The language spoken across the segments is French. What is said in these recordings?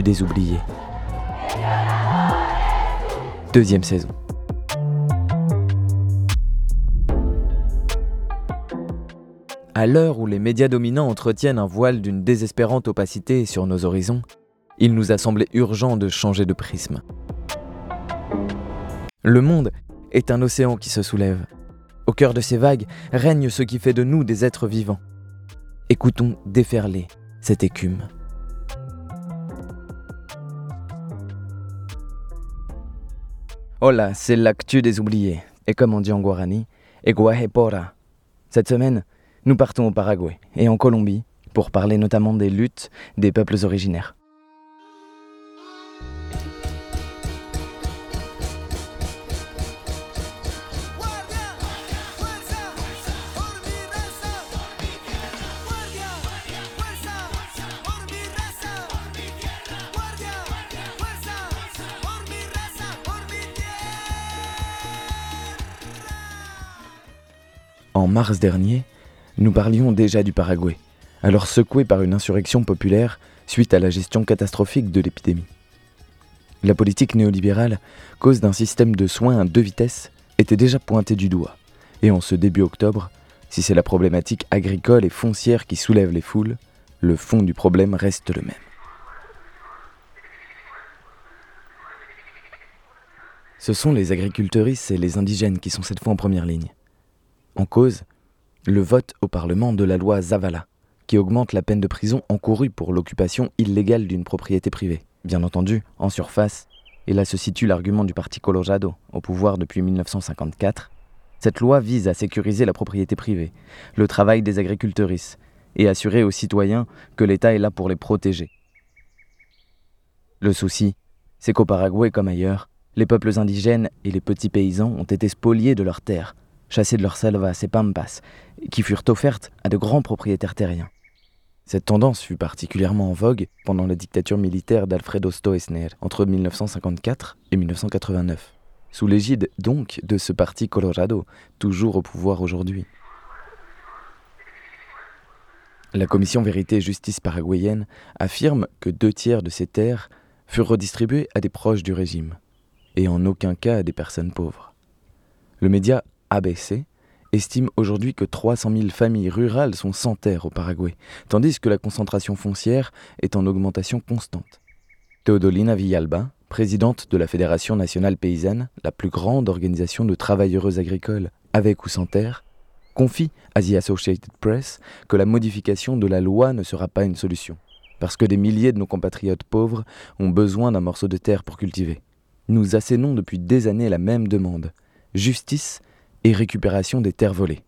Des oubliés? Deuxième saison. À l'heure où les médias dominants entretiennent un voile d'une désespérante opacité sur nos horizons, il nous a semblé urgent de changer de prisme. Le monde est un océan qui se soulève. Au cœur de ces vagues règne ce qui fait de nous des êtres vivants. Écoutons déferler cette écume. Hola, c'est l'actu des oubliés. Et comme on dit en guarani, Eguahepora. Cette semaine, nous partons au Paraguay et en Colombie pour parler notamment des luttes des peuples originaires. En mars dernier, nous parlions déjà du Paraguay, alors secoué par une insurrection populaire suite à la gestion catastrophique de l'épidémie. La politique néolibérale, cause d'un système de soins à deux vitesses, était déjà pointée du doigt. Et en ce début octobre, si c'est la problématique agricole et foncière qui soulève les foules, le fond du problème reste le même. Ce sont les agriculteuristes et les indigènes qui sont cette fois en première ligne. En cause, le vote au Parlement de la loi Zavala, qui augmente la peine de prison encourue pour l'occupation illégale d'une propriété privée. Bien entendu, en surface, et là se situe l'argument du Parti Colorado, au pouvoir depuis 1954, cette loi vise à sécuriser la propriété privée, le travail des agriculteuristes, et assurer aux citoyens que l'État est là pour les protéger. Le souci, c'est qu'au Paraguay comme ailleurs, les peuples indigènes et les petits paysans ont été spoliés de leurs terres, chassés de leurs selvas et pampas, qui furent offertes à de grands propriétaires terriens. Cette tendance fut particulièrement en vogue pendant la dictature militaire d'Alfredo Stroessner entre 1954 et 1989, sous l'égide donc de ce parti Colorado, toujours au pouvoir aujourd'hui. La commission Vérité et Justice paraguayenne affirme que deux tiers de ces terres furent redistribuées à des proches du régime, et en aucun cas à des personnes pauvres. Le média ABC estime aujourd'hui que 300 000 familles rurales sont sans terre au Paraguay, tandis que la concentration foncière est en augmentation constante. Teodolina Villalba, présidente de la Fédération nationale paysanne, la plus grande organisation de travailleuses agricoles, avec ou sans terre, confie à The Associated Press que la modification de la loi ne sera pas une solution, parce que des milliers de nos compatriotes pauvres ont besoin d'un morceau de terre pour cultiver. Nous assénons depuis des années la même demande, justice et récupération des terres volées.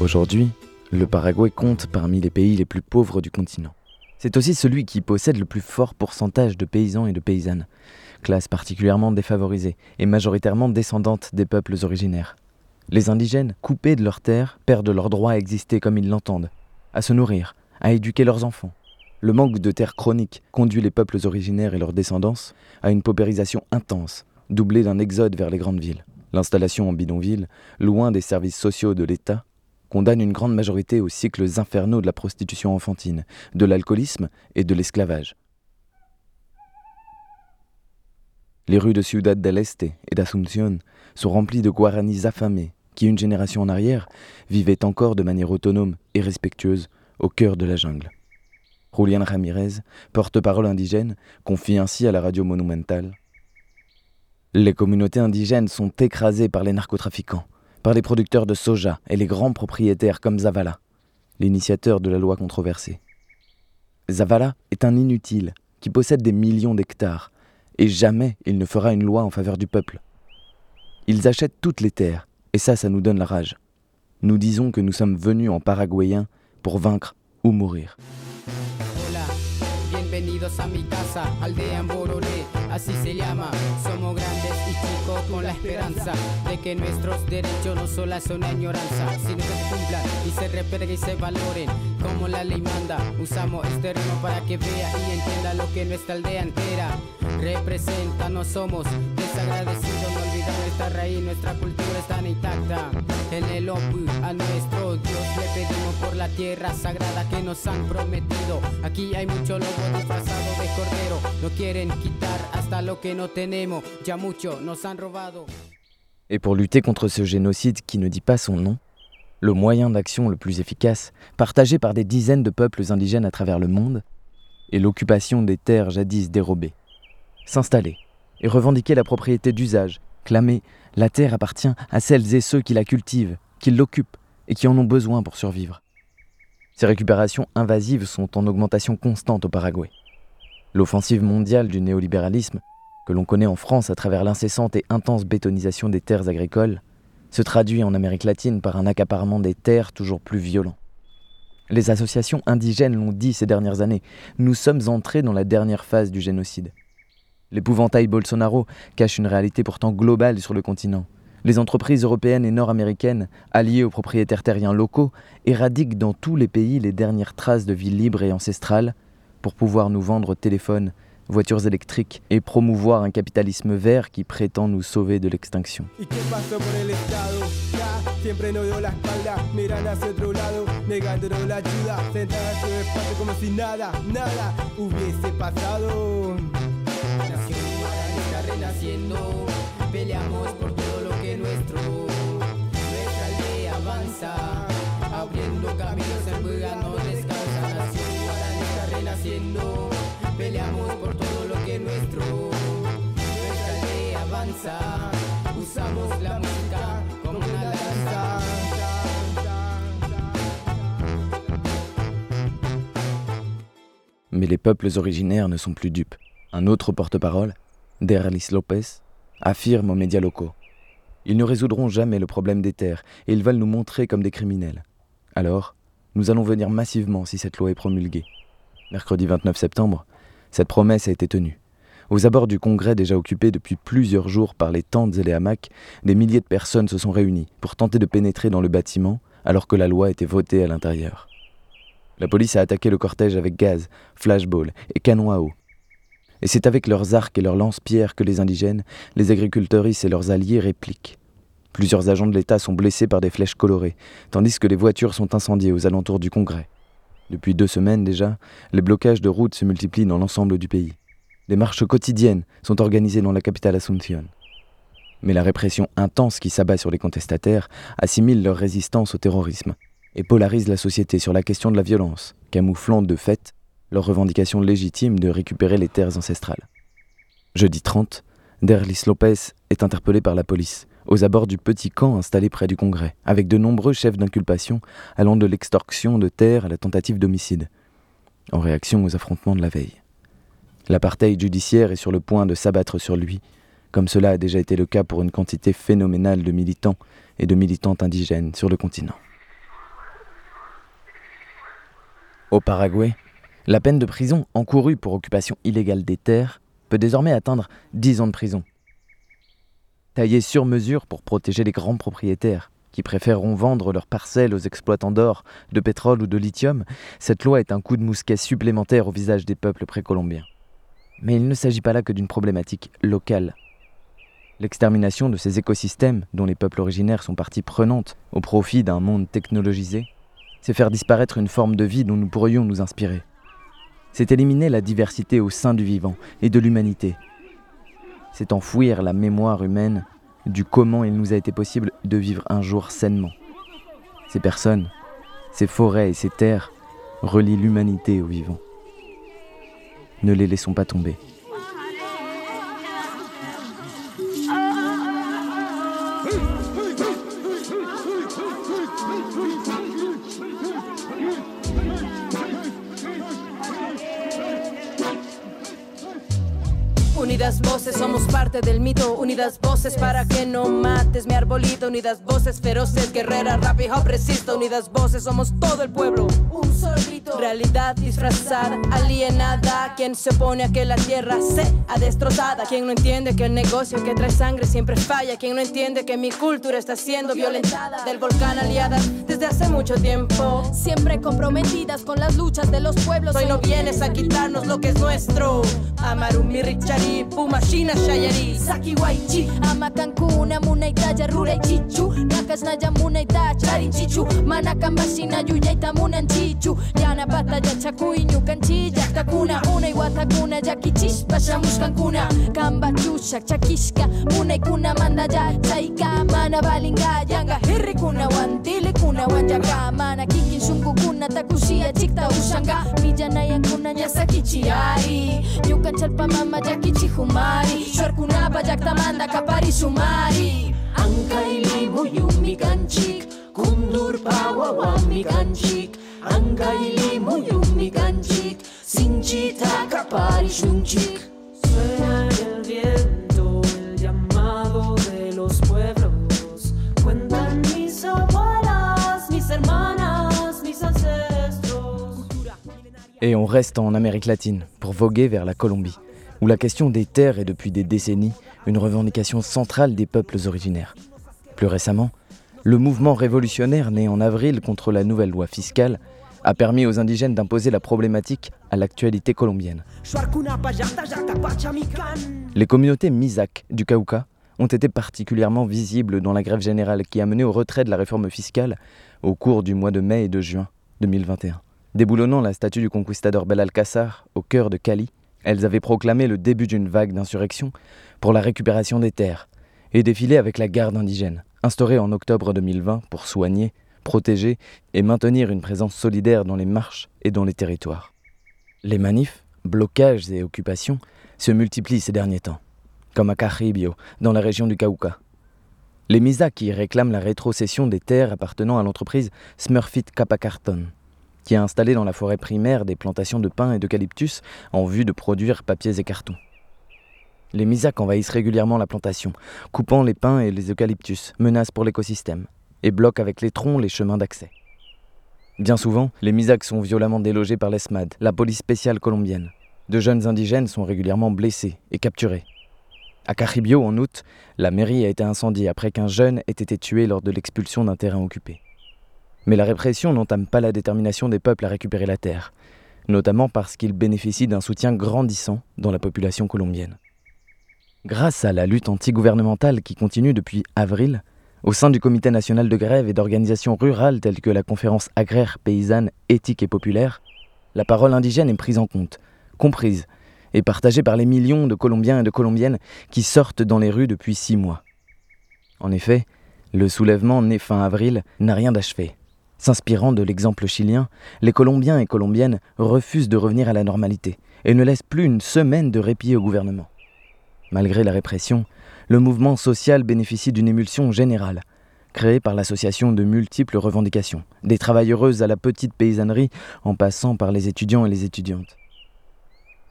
Aujourd'hui, le Paraguay compte parmi les pays les plus pauvres du continent. C'est aussi celui qui possède le plus fort pourcentage de paysans et de paysannes, classe particulièrement défavorisée et majoritairement descendante des peuples originaires. Les indigènes, coupés de leurs terres, perdent leur droit à exister comme ils l'entendent, à se nourrir, à éduquer leurs enfants. Le manque de terres chronique conduit les peuples originaires et leurs descendants à une paupérisation intense, doublée d'un exode vers les grandes villes. L'installation en bidonville, loin des services sociaux de l'État, condamne une grande majorité aux cycles infernaux de la prostitution enfantine, de l'alcoolisme et de l'esclavage. Les rues de Ciudad del Este et d'Asunción sont remplies de guaranis affamés qui, une génération en arrière, vivaient encore de manière autonome et respectueuse au cœur de la jungle. Julian Ramirez, porte-parole indigène, confie ainsi à la radio monumentale Les communautés indigènes sont écrasées par les narcotrafiquants par les producteurs de soja et les grands propriétaires comme Zavala, l'initiateur de la loi controversée. Zavala est un inutile qui possède des millions d'hectares, et jamais il ne fera une loi en faveur du peuple. Ils achètent toutes les terres, et ça, ça nous donne la rage. Nous disons que nous sommes venus en paraguayen pour vaincre ou mourir. Bienvenidos a mi casa, aldea en Bororé, así se llama, somos grandes vivo con la esperanza de que nuestros derechos no solo son añoranza, sino que se cumplan y se respeten y se valoren como la ley manda. Usamos este ritmo para que vea y entienda lo que nuestra aldea entera representa. No somos desagradecidos, Et pour lutter contre ce génocide qui ne dit pas son nom, le moyen d'action le plus efficace, partagé par des dizaines de peuples indigènes à travers le monde, est l'occupation des terres jadis dérobées. S'installer et revendiquer la propriété d'usage, clamer la terre appartient à celles et ceux qui la cultivent, qui l'occupent et qui en ont besoin pour survivre. Ces récupérations invasives sont en augmentation constante au Paraguay. L'offensive mondiale du néolibéralisme, que l'on connaît en France à travers l'incessante et intense bétonisation des terres agricoles, se traduit en Amérique latine par un accaparement des terres toujours plus violent. Les associations indigènes l'ont dit ces dernières années, nous sommes entrés dans la dernière phase du génocide. L'épouvantail Bolsonaro cache une réalité pourtant globale sur le continent. Les entreprises européennes et nord-américaines, alliées aux propriétaires terriens locaux, éradiquent dans tous les pays les dernières traces de vie libre et ancestrale pour pouvoir nous vendre téléphones, voitures électriques et promouvoir un capitalisme vert qui prétend nous sauver de l'extinction. Mais les peuples originaires ne sont plus dupes. Un autre porte-parole, Derlis Lopez, affirme aux médias locaux. Ils ne résoudront jamais le problème des terres et ils veulent nous montrer comme des criminels. Alors, nous allons venir massivement si cette loi est promulguée. Mercredi 29 septembre, cette promesse a été tenue. Aux abords du Congrès déjà occupé depuis plusieurs jours par les tentes et les hamacs, des milliers de personnes se sont réunies pour tenter de pénétrer dans le bâtiment alors que la loi était votée à l'intérieur. La police a attaqué le cortège avec gaz, flashball et canons à eau. Et c'est avec leurs arcs et leurs lance-pierres que les indigènes, les agriculteurs et leurs alliés répliquent. Plusieurs agents de l'État sont blessés par des flèches colorées, tandis que les voitures sont incendiées aux alentours du Congrès. Depuis deux semaines déjà, les blocages de routes se multiplient dans l'ensemble du pays. Des marches quotidiennes sont organisées dans la capitale Asunción. Mais la répression intense qui s'abat sur les contestataires assimile leur résistance au terrorisme et polarise la société sur la question de la violence, camouflant de fait leur revendication légitime de récupérer les terres ancestrales. Jeudi 30, Derlis Lopez est interpellé par la police aux abords du petit camp installé près du Congrès, avec de nombreux chefs d'inculpation allant de l'extorsion de terres à la tentative d'homicide, en réaction aux affrontements de la veille. L'apartheid judiciaire est sur le point de s'abattre sur lui, comme cela a déjà été le cas pour une quantité phénoménale de militants et de militantes indigènes sur le continent. Au Paraguay, la peine de prison encourue pour occupation illégale des terres peut désormais atteindre 10 ans de prison. Taillée sur mesure pour protéger les grands propriétaires qui préféreront vendre leurs parcelles aux exploitants d'or, de pétrole ou de lithium, cette loi est un coup de mousquet supplémentaire au visage des peuples précolombiens. Mais il ne s'agit pas là que d'une problématique locale. L'extermination de ces écosystèmes, dont les peuples originaires sont partie prenante au profit d'un monde technologisé, c'est faire disparaître une forme de vie dont nous pourrions nous inspirer c'est éliminer la diversité au sein du vivant et de l'humanité. C'est enfouir la mémoire humaine du comment il nous a été possible de vivre un jour sainement. Ces personnes, ces forêts et ces terres relient l'humanité au vivant. Ne les laissons pas tomber. Unidas voces, somos parte del mito. Unidas voces para que no mates mi arbolito. Unidas voces feroces, guerreras, rap y hop resisto. Unidas voces, somos todo el pueblo. Un solo grito. Realidad disfrazada, alienada. Quien se opone a que la tierra sea destrozada. Quien no entiende que el negocio que trae sangre siempre falla. Quien no entiende que mi cultura está siendo violentada. Del volcán aliada desde hace mucho tiempo. Siempre comprometidas con las luchas de los pueblos. Hoy no vienes a quitarnos lo que es nuestro. Amarumi Richari, tipu mashina shayari Saki waichi Ama kanku muna itaja rura ichichu Nakas na jamuna ita chari chichu. Mana kamba sina juja ita nchichu. Jana pata ja chaku inyu kanchi jakta Una iwata kuna jaki chispa shamush kankuna Kamba chushak chakishka Muna ikuna manda ja chaika. Mana balinga Yanga, hirri kuna wantile kuna wanjaka. Mana kikin sungu kuna takusia chikta ushanga. Mijana yankuna nyasa kichiari. Mama jaki Humari. Shorkunapa, Yaktamanda, Kapari Sumari. Ankaili muyumi kanchik, kundur pawa wami kanchik. Ankaili muyumi kanchik, sinchita kapari shunchik. Suena en el viento el llamado de los pueblos. Cuentan mis abuelas, mis hermanas, mis ancestros. Et on reste en Amérique latine pour voguer vers la Colombie, où la question des terres est depuis des décennies une revendication centrale des peuples originaires. Plus récemment, le mouvement révolutionnaire né en avril contre la nouvelle loi fiscale a permis aux indigènes d'imposer la problématique à l'actualité colombienne. Les communautés Misak du Cauca ont été particulièrement visibles dans la grève générale qui a mené au retrait de la réforme fiscale au cours du mois de mai et de juin 2021. Déboulonnant la statue du conquistador Belalcázar au cœur de Cali, elles avaient proclamé le début d'une vague d'insurrection pour la récupération des terres et défilé avec la garde indigène, instaurée en octobre 2020 pour soigner, protéger et maintenir une présence solidaire dans les marches et dans les territoires. Les manifs, blocages et occupations se multiplient ces derniers temps, comme à Caribio, dans la région du Cauca. Les Misa qui réclament la rétrocession des terres appartenant à l'entreprise Smurfit Capacarton, qui a installé dans la forêt primaire des plantations de pins et d'eucalyptus en vue de produire papiers et cartons. Les Misak envahissent régulièrement la plantation, coupant les pins et les eucalyptus, menaces pour l'écosystème, et bloquent avec les troncs les chemins d'accès. Bien souvent, les Misak sont violemment délogés par l'ESMAD, la police spéciale colombienne. De jeunes indigènes sont régulièrement blessés et capturés. À Caribio, en août, la mairie a été incendiée après qu'un jeune ait été tué lors de l'expulsion d'un terrain occupé. Mais la répression n'entame pas la détermination des peuples à récupérer la terre, notamment parce qu'ils bénéficient d'un soutien grandissant dans la population colombienne. Grâce à la lutte antigouvernementale qui continue depuis avril, au sein du Comité national de grève et d'organisations rurales telles que la conférence agraire, paysanne, éthique et populaire, la parole indigène est prise en compte, comprise et partagée par les millions de Colombiens et de Colombiennes qui sortent dans les rues depuis six mois. En effet, le soulèvement né fin avril n'a rien d'achevé. S'inspirant de l'exemple chilien, les Colombiens et Colombiennes refusent de revenir à la normalité et ne laissent plus une semaine de répit au gouvernement. Malgré la répression, le mouvement social bénéficie d'une émulsion générale, créée par l'association de multiples revendications, des travailleuses à la petite paysannerie en passant par les étudiants et les étudiantes.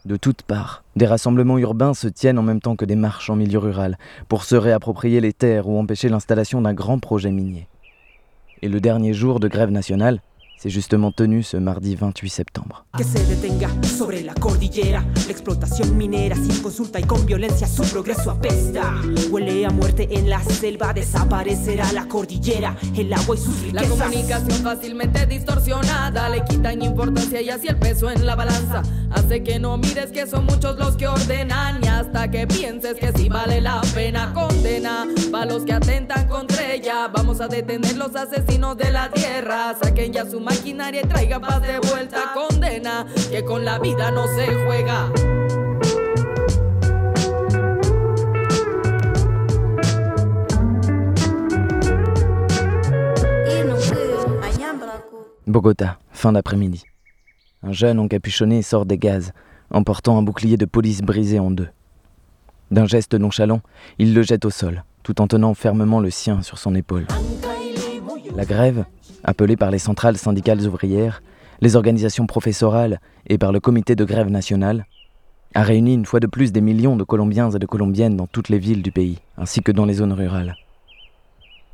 De toutes parts, des rassemblements urbains se tiennent en même temps que des marches en milieu rural pour se réapproprier les terres ou empêcher l'installation d'un grand projet minier. Et le dernier jour de grève nationale s'est justement tenu ce mardi 28 septembre. Que se detenga sobre la cordillera. La explotación minera sin consulta y con violencia su progreso apesta. Huele a muerte en la selva, desaparecerá la cordillera, el agua y sus La riquezas. comunicación fácilmente distorsionada le quitan importancia y así el peso en la balanza hace que no mires que son muchos los que ordenan y hasta que pienses que sí vale la pena condena para los que atentan contra ella. Vamos a detener los asesinos de la tierra, saquen ya su maquinaria paz de vuelta. Condena que con la vida no se juega. Bogota, fin d'après-midi. Un jeune encapuchonné sort des gaz, emportant un bouclier de police brisé en deux. D'un geste nonchalant, il le jette au sol, tout en tenant fermement le sien sur son épaule. La grève, appelée par les centrales syndicales ouvrières, les organisations professorales et par le comité de grève nationale, a réuni une fois de plus des millions de Colombiens et de Colombiennes dans toutes les villes du pays, ainsi que dans les zones rurales.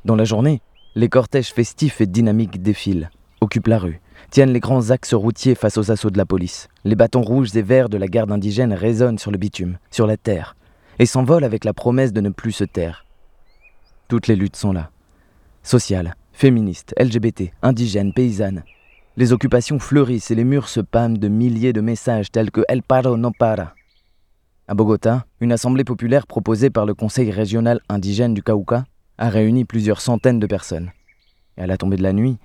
Dans la journée, les cortèges festifs et dynamiques défilent, occupent la rue, tiennent les grands axes routiers face aux assauts de la police. Les bâtons rouges et verts de la garde indigène résonnent sur le bitume, sur la terre, et s'envolent avec la promesse de ne plus se taire. Toutes les luttes sont là. Sociales, féministes, LGBT, indigènes, paysannes. Les occupations fleurissent et les murs se pâment de milliers de messages tels que El paro no para. À Bogota, une assemblée populaire proposée par le Conseil régional indigène du Cauca a réuni plusieurs centaines de personnes. Et à la tombée de la nuit,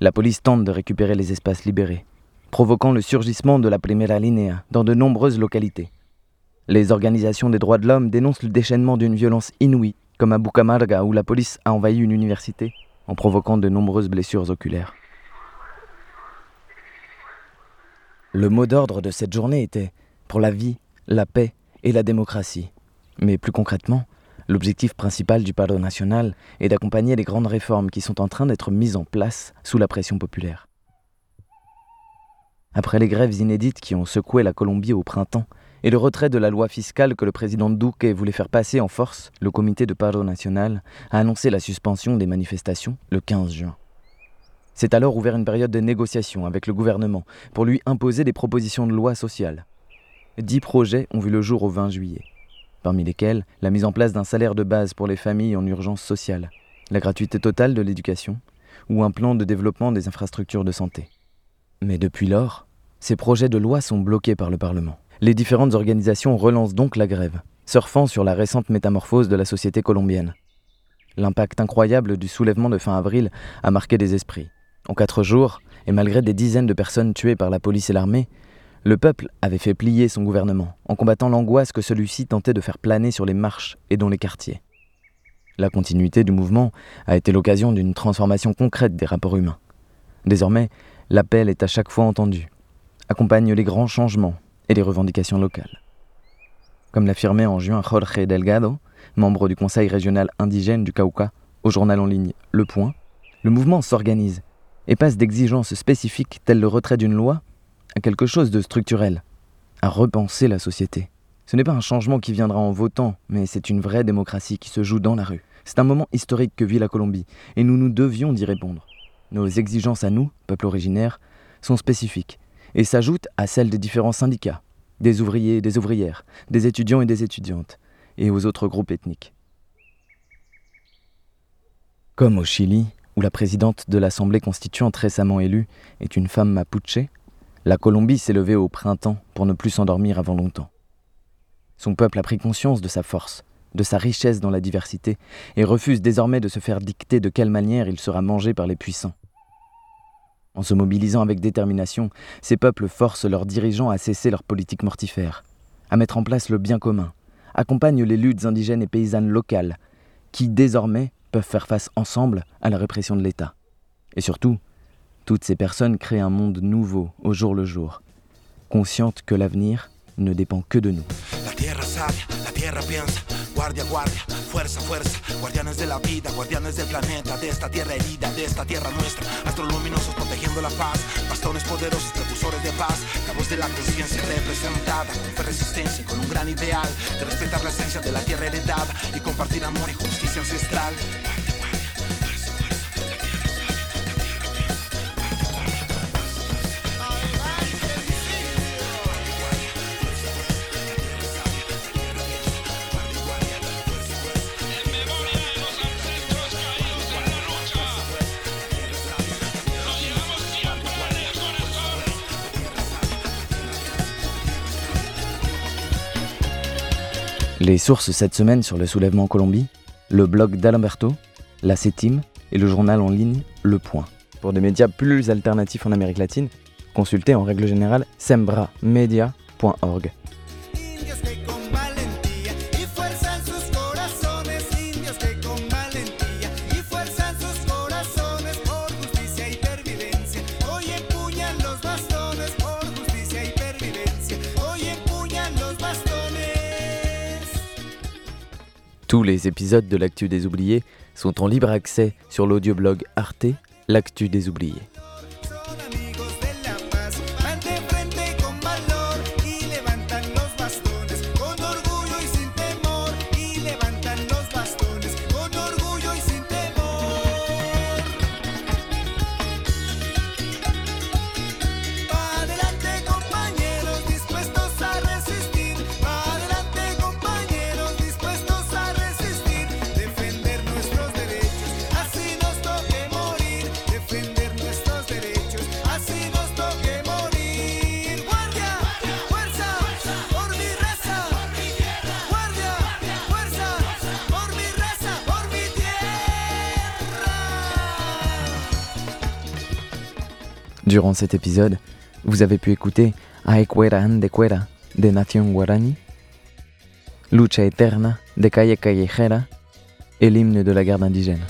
la police tente de récupérer les espaces libérés, provoquant le surgissement de la Primera Linea dans de nombreuses localités. Les organisations des droits de l'homme dénoncent le déchaînement d'une violence inouïe, comme à Bucamarga où la police a envahi une université en provoquant de nombreuses blessures oculaires. Le mot d'ordre de cette journée était pour la vie, la paix et la démocratie. Mais plus concrètement, L'objectif principal du Paro national est d'accompagner les grandes réformes qui sont en train d'être mises en place sous la pression populaire. Après les grèves inédites qui ont secoué la Colombie au printemps et le retrait de la loi fiscale que le président Duque voulait faire passer en force, le comité de Paro national a annoncé la suspension des manifestations le 15 juin. C'est alors ouvert une période de négociation avec le gouvernement pour lui imposer des propositions de loi sociales. Dix projets ont vu le jour au 20 juillet parmi lesquels la mise en place d'un salaire de base pour les familles en urgence sociale, la gratuité totale de l'éducation ou un plan de développement des infrastructures de santé. Mais depuis lors, ces projets de loi sont bloqués par le Parlement. Les différentes organisations relancent donc la grève, surfant sur la récente métamorphose de la société colombienne. L'impact incroyable du soulèvement de fin avril a marqué des esprits. En quatre jours, et malgré des dizaines de personnes tuées par la police et l'armée, le peuple avait fait plier son gouvernement en combattant l'angoisse que celui-ci tentait de faire planer sur les marches et dans les quartiers. La continuité du mouvement a été l'occasion d'une transformation concrète des rapports humains. Désormais, l'appel est à chaque fois entendu, accompagne les grands changements et les revendications locales. Comme l'affirmait en juin Jorge Delgado, membre du Conseil régional indigène du Cauca, au journal en ligne Le Point, le mouvement s'organise et passe d'exigences spécifiques telles le retrait d'une loi à quelque chose de structurel, à repenser la société. Ce n'est pas un changement qui viendra en votant, mais c'est une vraie démocratie qui se joue dans la rue. C'est un moment historique que vit la Colombie, et nous nous devions d'y répondre. Nos exigences à nous, peuple originaire, sont spécifiques, et s'ajoutent à celles des différents syndicats, des ouvriers et des ouvrières, des étudiants et des étudiantes, et aux autres groupes ethniques. Comme au Chili, où la présidente de l'Assemblée constituante récemment élue est une femme mapuche, la Colombie s'est levée au printemps pour ne plus s'endormir avant longtemps. Son peuple a pris conscience de sa force, de sa richesse dans la diversité, et refuse désormais de se faire dicter de quelle manière il sera mangé par les puissants. En se mobilisant avec détermination, ces peuples forcent leurs dirigeants à cesser leur politique mortifère, à mettre en place le bien commun, accompagnent les luttes indigènes et paysannes locales, qui désormais peuvent faire face ensemble à la répression de l'État. Et surtout, toutes ces personnes créent un monde nouveau au jour le jour, conscientes que l'avenir ne dépend que de nous. La tierra sabia, la tierra piensa, guardia, guardia, fuerza, fuerza, guardianes de la vida, guardianes del planeta, de esta tierra herida, de esta tierra nuestra, astros luminosos protegiendo la paz, bastones poderosos, precursores de paz, la voz de la conciencia representada, con resistencia y con un gran ideal, de respetar la esencia de la tierra heredada y compartir amor y justicia ancestral. Les sources cette semaine sur le soulèvement en Colombie, le blog d'Alamberto, la CETIM et le journal en ligne Le Point. Pour des médias plus alternatifs en Amérique latine, consultez en règle générale sembramedia.org. Tous les épisodes de l'Actu des Oubliés sont en libre accès sur l'audioblog Arte, l'Actu des Oubliés. Durant cet épisode, vous avez pu écouter Aequera Andequera des Nations Guarani, Lucha Eterna de Calle Callejera et l'hymne de la garde indigène.